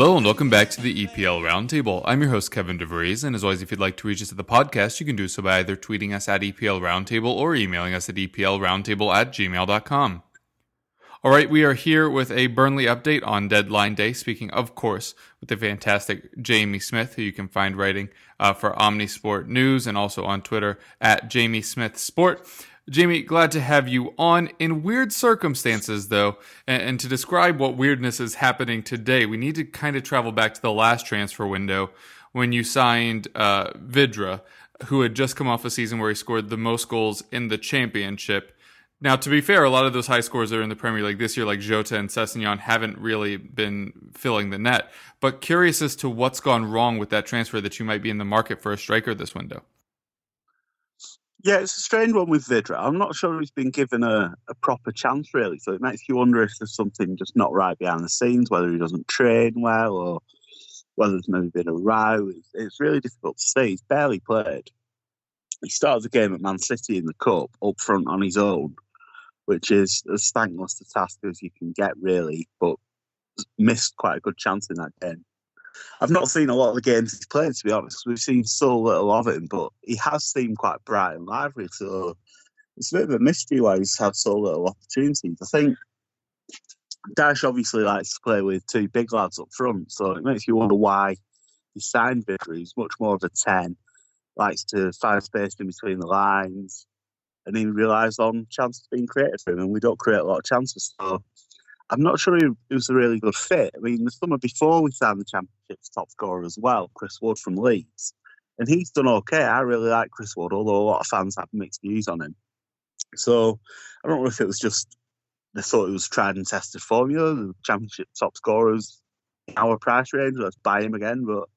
Hello and welcome back to the EPL Roundtable. I'm your host Kevin DeVries, and as always, if you'd like to reach us at the podcast, you can do so by either tweeting us at EPL Roundtable or emailing us at EPLRoundtable at gmail.com. All right, we are here with a Burnley update on deadline day. Speaking, of course, with the fantastic Jamie Smith, who you can find writing uh, for Omnisport News and also on Twitter at Jamie Smith Sport. Jamie, glad to have you on. In weird circumstances, though, and, and to describe what weirdness is happening today, we need to kind of travel back to the last transfer window when you signed uh, Vydra, who had just come off a season where he scored the most goals in the championship. Now, to be fair, a lot of those high scores are in the Premier League this year, like Jota and Sessegnon, haven't really been filling the net. But curious as to what's gone wrong with that transfer that you might be in the market for a striker this window. Yeah, it's a strange one with Vydra. I'm not sure he's been given a, a proper chance, really. So it makes you wonder if there's something just not right behind the scenes, whether he doesn't train well or whether there's maybe been a row. It's, it's really difficult to see. He's barely played. He started the game at Man City in the Cup up front on his own, which is as thankless a task as you can get, really, but missed quite a good chance in that game. I've not seen a lot of the games he's played, to be honest. We've seen so little of him, but he has seemed quite bright and lively. So it's a bit of a mystery why he's had so little opportunities. I think Dyche obviously likes to play with two big lads up front, so it makes you wonder why he signed Vydra. He's much more of a 10, likes to find space in between the lines, and he relies on chances being created for him, and we don't create a lot of chances. So I'm not sure he was a really good fit. I mean, the summer before we signed the Championship's top scorer as well, Chris Wood from Leeds, and he's done okay. I really like Chris Wood, although a lot of fans have mixed views on him. So I don't know if it was just they thought it was tried and tested formula, the Championship top scorers in our price range, let's buy him again. But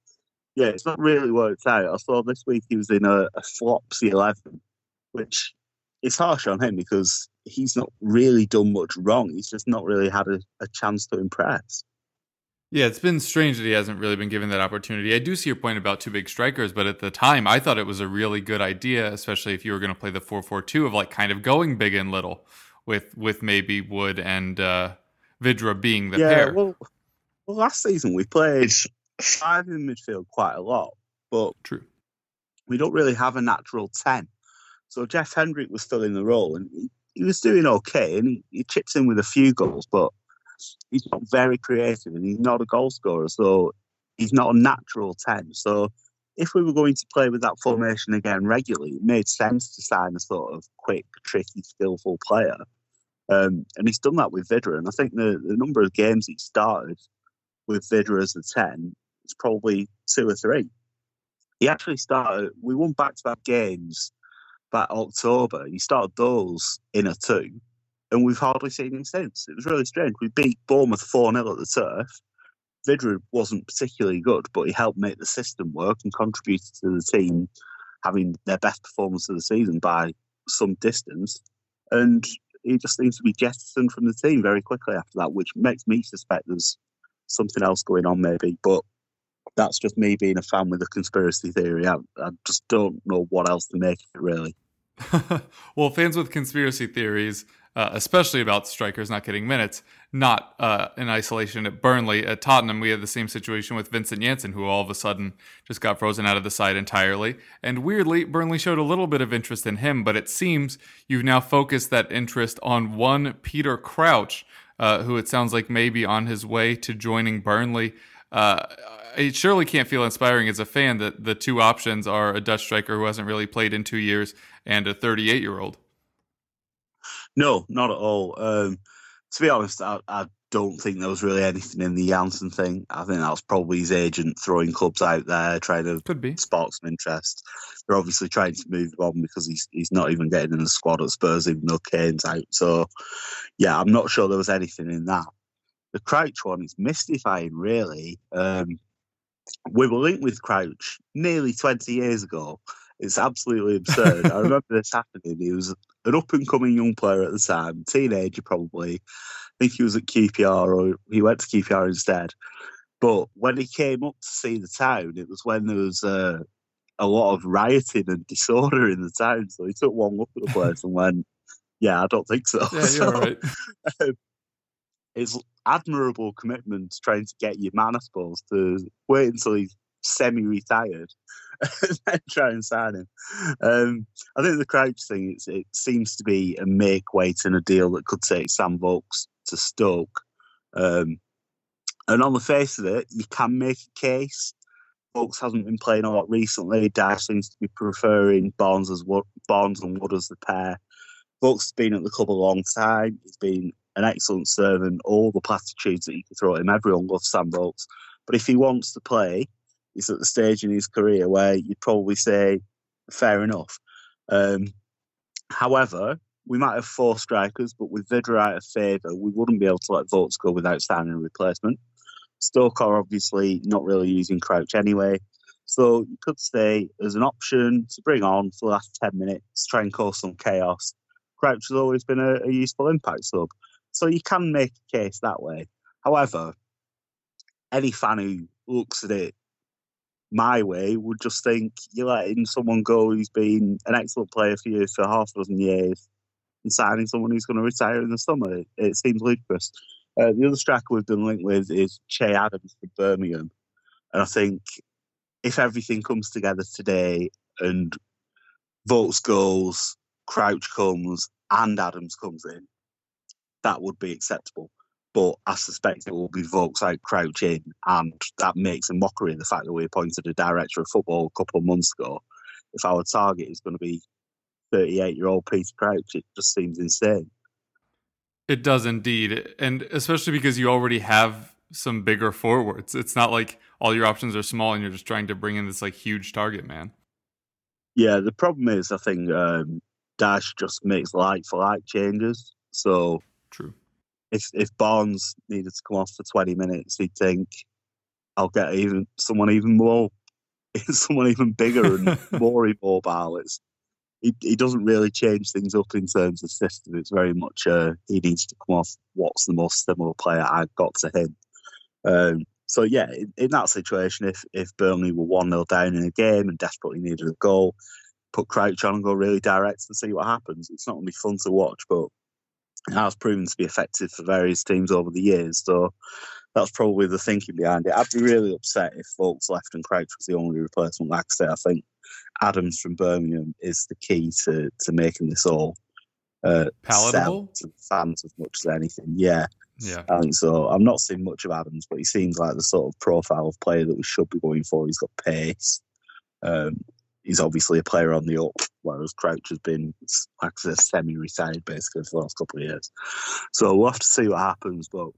yeah, it's not really worked out. I saw this week he was in a, a flopsy 11, which is harsh on him because he's not really done much wrong. He's just not really had a, a chance to impress. Yeah, it's been strange that he hasn't really been given that opportunity. I do see your point about two big strikers, but at the time, I thought it was a really good idea, especially if you were going to play the four-four-two of like kind of going big and little with with maybe Wood and uh, Vydra being the yeah, pair. well, well, last season we played five in midfield quite a lot, but True. we don't really have a natural 10. So Jeff Hendrick was still in the role and he, he was doing okay and he, he chips in with a few goals, but he's not very creative and he's not a goal scorer. So he's not a natural 10. So if we were going to play with that formation again regularly, it made sense to sign a sort of quick, tricky, skillful player. Um, and he's done that with Vydra. And I think the, the number of games he started with Vydra as a 10 is probably two or three. He actually started, we won back to back games back October. He started those in a two, and we've hardly seen him since. It was really strange. We beat Bournemouth 4 0 at the turf. Vydra wasn't particularly good, but he helped make the system work and contributed to the team having their best performance of the season by some distance. And he just seems to be jettisoned from the team very quickly after that, which makes me suspect there's something else going on, maybe. But that's just me being a fan with a conspiracy theory. I, I just don't know what else to make of it, really. well, fans with conspiracy theories, uh, especially about strikers not getting minutes, not uh, in isolation at Burnley. At Tottenham, we had the same situation with Vincent Janssen, who all of a sudden just got frozen out of the side entirely. And weirdly, Burnley showed a little bit of interest in him, but it seems you've now focused that interest on one Peter Crouch, uh, who it sounds like may be on his way to joining Burnley. Uh, it surely can't feel inspiring as a fan that the two options are a Dutch striker who hasn't really played in two years and a 38 year old. No, not at all. Um, to be honest, I, I don't think there was really anything in the Janssen thing. I think that was probably his agent throwing clubs out there, trying to Could be. spark some interest. They're obviously trying to move him on because he's he's not even getting in the squad at Spurs, even though Kane's out. So, yeah, I'm not sure there was anything in that. The Crouch one is mystifying, really. Um, we were linked with Crouch nearly 20 years ago. It's absolutely absurd. I remember this happening. He was an up and coming young player at the time, teenager probably. I think he was at QPR or he went to QPR instead. But when he came up to see the town, it was when there was uh, a lot of rioting and disorder in the town. So he took one look at the place and went, "Yeah, I don't think so." Yeah, you're So, right. It's admirable commitment to trying to get your man, I suppose, to wait until he's semi-retired and then try and sign him. Um, I think the Crouch thing it's, it seems to be a make weight in a deal that could take Sam Vokes to Stoke. Um, and on the face of it, you can make a case. Vokes hasn't been playing a lot recently. Dyche seems to be preferring Barnes as Barnes and Wood as the pair. Vokes has been at the club a long time. He's been an excellent servant. All the platitudes that you can throw at him, everyone loves Sam Vokes. But if he wants to play, he's at the stage in his career where you'd probably say, fair enough. Um, however, we might have four strikers, but with Vydra out of favour, we wouldn't be able to let Vokes go without standing replacement. Stoke are obviously not really using Crouch anyway. So you could say as an option to bring on for the last 10 minutes, try and cause some chaos. Crouch has always been a, a useful impact sub. So you can make a case that way. However, any fan who looks at it my way would just think you're letting someone go who's been an excellent player for you for half a dozen years and signing someone who's going to retire in the summer. It, it seems ludicrous. Uh, the other striker we've been linked with is Che Adams from Birmingham. And I think if everything comes together today and Vokes goals, Crouch comes, and Adams comes in, that would be acceptable. But I suspect it will be Vokes out Crouch in, and that makes a mockery of the fact that we appointed a director of football a couple of months ago. If our target is going to be 38 year old Peter Crouch, it just seems insane. It does indeed. And especially because you already have some bigger forwards. It's not like all your options are small and you're just trying to bring in this like huge target man. Yeah, the problem is, I think um, Dyche just makes like for like changes. So True. if if Barnes needed to come off for 20 minutes, he'd think, I'll get even someone even more, someone even bigger and more immobile. It's, he, he doesn't really change things up in terms of system. It's very much uh, he needs to come off what's the most similar player I've got to him. Um, so yeah, in, in that situation, if if Burnley were one 0 down in a game and desperately needed a goal, put Crouch on and go really direct and see what happens. It's not going to be fun to watch, but has proven to be effective for various teams over the years. So that's probably the thinking behind it. I'd be really upset if Vokes left and Crouch was the only replacement. Like I say, I think Adams from Birmingham is the key to to making this all uh, Palatable? to fans as much as anything. Yeah. Yeah. Think so. I'm not seeing much of Adams, but he seems like the sort of profile of player that we should be going for. He's got pace. Um, he's obviously a player on the up, whereas Crouch has been, like said, semi-retired basically for the last couple of years. So we'll have to see what happens. But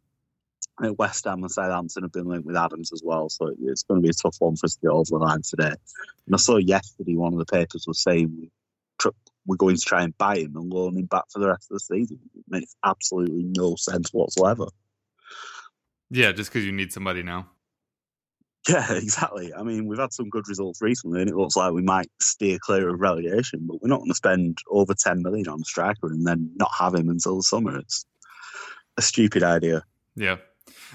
I West Ham and Southampton have been linked with Adams as well, so it's going to be a tough one for us to get over the line today. And I saw yesterday one of the papers was saying we're going to try and buy him and loan him back for the rest of the season. It makes absolutely no sense whatsoever. Yeah, just because you need somebody now. Yeah, exactly. I mean, we've had some good results recently, and it looks like we might steer clear of relegation, but we're not going to spend over 10 million on a striker and then not have him until the summer. It's a stupid idea. Yeah.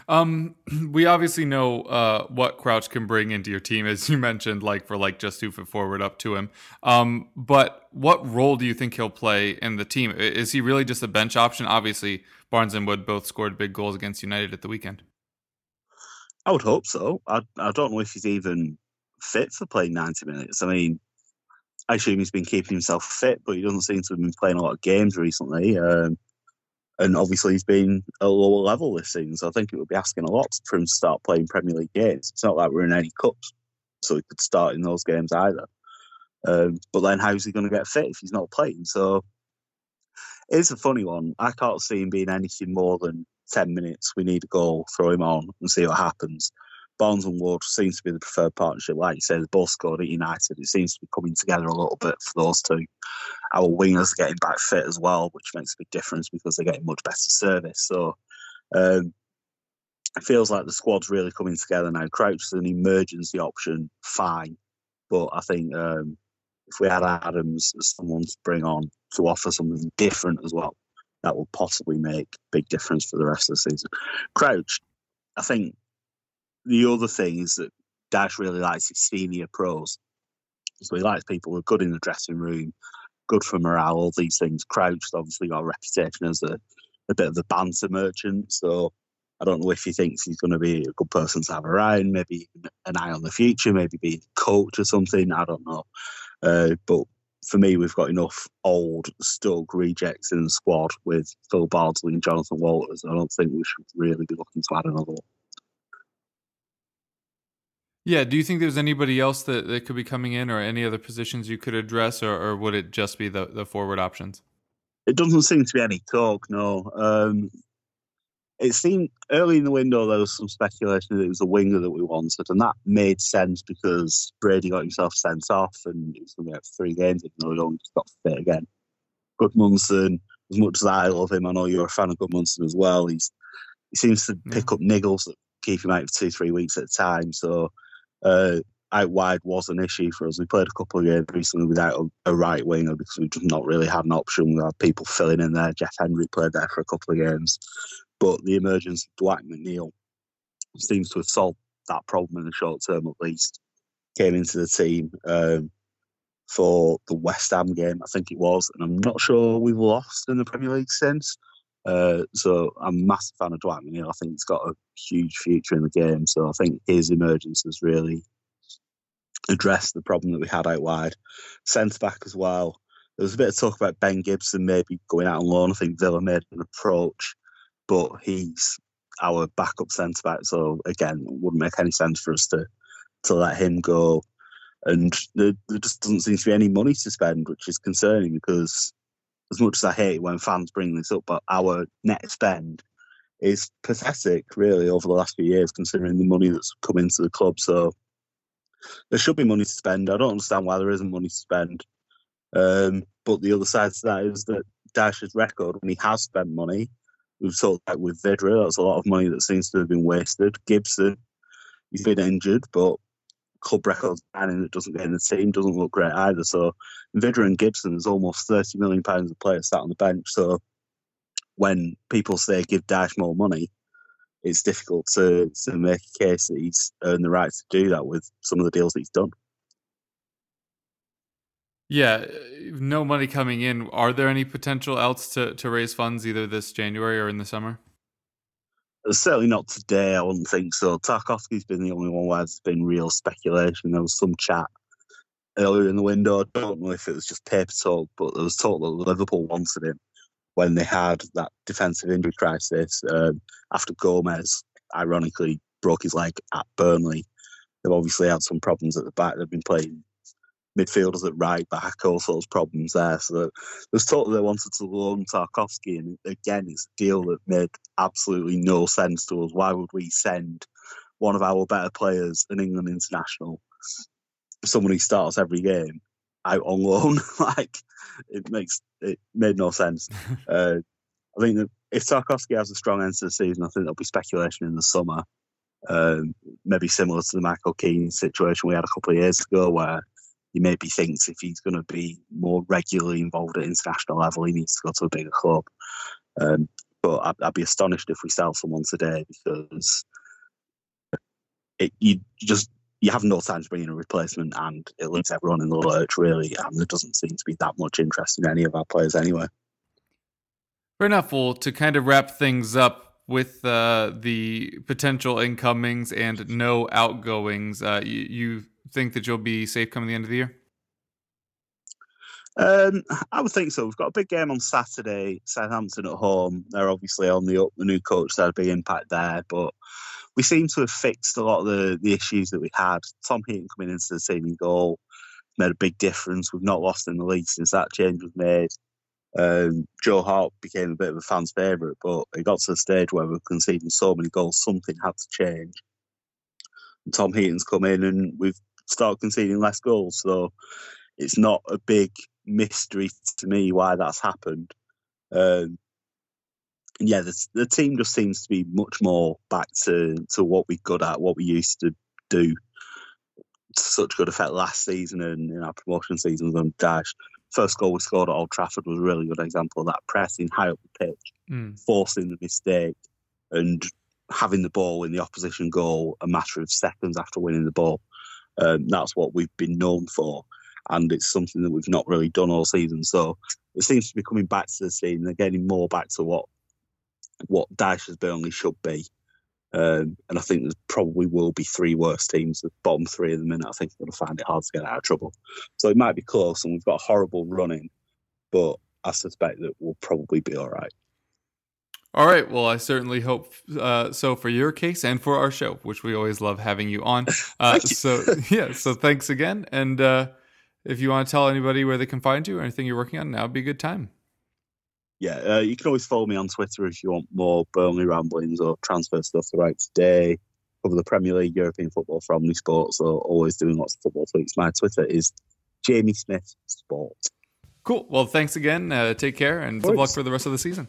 Um, we obviously know uh, what Crouch can bring into your team, as you mentioned, like for like just to forward up to him. Um, but what role do you think he'll play in the team? Is he really just a bench option? Obviously, Barnes and Wood both scored big goals against United at the weekend. I would hope so. I, I don't know if he's even fit for playing 90 minutes. I mean, I assume he's been keeping himself fit, but he doesn't seem to have been playing a lot of games recently. Um, and obviously, he's been a lower level this season, so I think it would be asking a lot for him to start playing Premier League games. It's not like we're in any cups, so he could start in those games either. Um, but then, how's he going to get fit if he's not playing? So It's a funny one. I can't see him being anything more than 10 minutes. We need a goal, throw him on and see what happens. Barnes and Ward seems to be the preferred partnership. Like you said, both scored at United. It seems to be coming together a little bit for those two. Our wingers are getting back fit as well, which makes a big difference because they're getting much better service. So um, it feels like the squad's really coming together now. Crouch is an emergency option, fine. But I think um, if we had Adams as someone to bring on to offer something different as well, that will possibly make a big difference for the rest of the season. Crouch, I think the other thing is that Dyche really likes his senior pros. So he likes people who are good in the dressing room, good for morale, all these things. Crouch obviously got a reputation as a, a bit of a banter merchant. So I don't know if he thinks he's going to be a good person to have around, maybe an eye on the future, maybe be a coach or something. I don't know. Uh, but for me, we've got enough old Stoke rejects in the squad with Phil Bardsley and Jonathan Walters. I don't think we should really be looking to add another one. Yeah, do you think there's anybody else that, that could be coming in or any other positions you could address, or, or would it just be the, the forward options? It doesn't seem to be any talk, no. Um, it seemed early in the window there was some speculation that it was a winger that we wanted, and that made sense because Brady got himself sent off and he was going to get three games, even though he only just got fit again. Gudmundsson, as much as I love him, I know you're a fan of Gudmundsson as well. He's he seems to pick up niggles that keep him out for two, three weeks at a time. So uh, out wide was an issue for us. We played a couple of games recently without a, a right winger because we just not really had an option. We had people filling in there. Jeff Hendrick played there for a couple of games. But the emergence of Dwight McNeil seems to have solved that problem in the short term at least. Came into the team um, for the West Ham game, I think it was, and I'm not sure we've lost in the Premier League since. Uh, so I'm a massive fan of Dwight McNeil. I think he's got a huge future in the game. So I think his emergence has really addressed the problem that we had out wide. Centre back as well. There was a bit of talk about Ben Gibson maybe going out on loan. I think Villa made an approach, but he's our backup centre back. So again, wouldn't make any sense for us to to let him go. And there, there just doesn't seem to be any money to spend, which is concerning because as much as I hate when fans bring this up, but our net spend is pathetic, really, over the last few years, considering the money that's come into the club. So there should be money to spend. I don't understand why there isn't money to spend. Um, but the other side to that is that Dyche's record, when he has spent money, we've talked about with Vydra, that's a lot of money that seems to have been wasted. Gibson, he's been injured, but club records signing that doesn't get in the team doesn't look great either. So Vydra and Gibson is almost thirty million pounds of players sat on the bench. So when people say give Dyche more money, it's difficult to to make a case that he's earned the right to do that with some of the deals that he's done. Yeah, no money coming in. Are there any potential else to, to raise funds either this January or in the summer? Certainly not today. I wouldn't think so. Tarkowski's been the only one where there's been real speculation. There was some chat earlier in the window. I don't know if it was just paper talk, but there was talk that Liverpool wanted him when they had that defensive injury crisis um, after Gomez, ironically, broke his leg at Burnley. They've obviously had some problems at the back. They've been playing midfielders at right back, all sorts of problems there. So there's talk that they wanted to loan Tarkowski, and again, it's a deal that made absolutely no sense to us. Why would we send one of our better players, an England international, someone who starts every game, out on loan? like it makes it made no sense. uh, I think that if Tarkowski has a strong end to the season, I think there'll be speculation in the summer. Um, maybe similar to the Michael Keane situation we had a couple of years ago, where he maybe thinks if he's going to be more regularly involved at international level, he needs to go to a bigger club. Um, but I'd, I'd, be astonished if we sell someone today because it, you just you have no time to bring in a replacement, and it leaves everyone in the lurch really. And there doesn't seem to be that much interest in any of our players anyway. Fair enough. Well, to kind of wrap things up with uh, the potential incomings and no outgoings, uh, you, you think that you'll be safe coming the end of the year? Um, I would think so. We've got a big game on Saturday, Southampton at home. They're obviously on the up. The new coach there'll be impact there, but we seem to have fixed a lot of the, the issues that we had. Tom Heaton coming into the team in goal made a big difference. We've not lost in the league since that change was made. Um, Joe Hart became a bit of a fan's favourite, but it got to the stage where we were conceding so many goals, something had to change. And Tom Heaton's come in, and we've started conceding less goals. So it's not a big mystery to me why that's happened. Um, and yeah, the, the team just seems to be much more back to, to what we're good at, what we used to do to such good effect last season and in our promotion seasons on Dyche. First goal we scored at Old Trafford was a really good example of that pressing high up the pitch, Mm. forcing the mistake, and having the ball in the opposition goal a matter of seconds after winning the ball. Um, that's what we've been known for, and it's something that we've not really done all season. So it seems to be coming back to the scene. They're getting more back to what what Dyche's Burnley should be. Um, and I think there probably will be three worse teams, the bottom three at the minute. I think they're going to find it hard to get out of trouble. So it might be close, and we've got a horrible running, but I suspect that we'll probably be all right. All right. Well, I certainly hope uh, so for your case and for our show, which we always love having you on. Uh, so yeah. So thanks again. And uh, if you want to tell anybody where they can find you or anything you're working on, now would be a good time. Yeah, uh, you can always follow me on Twitter if you want more Burnley ramblings or transfer stuff throughout today. Cover the Premier League, European football for Omni Sports, so always doing lots of football tweets. My Twitter is Jamie Smith Sport. Cool. Well, thanks again. Uh, take care and good luck for the rest of the season.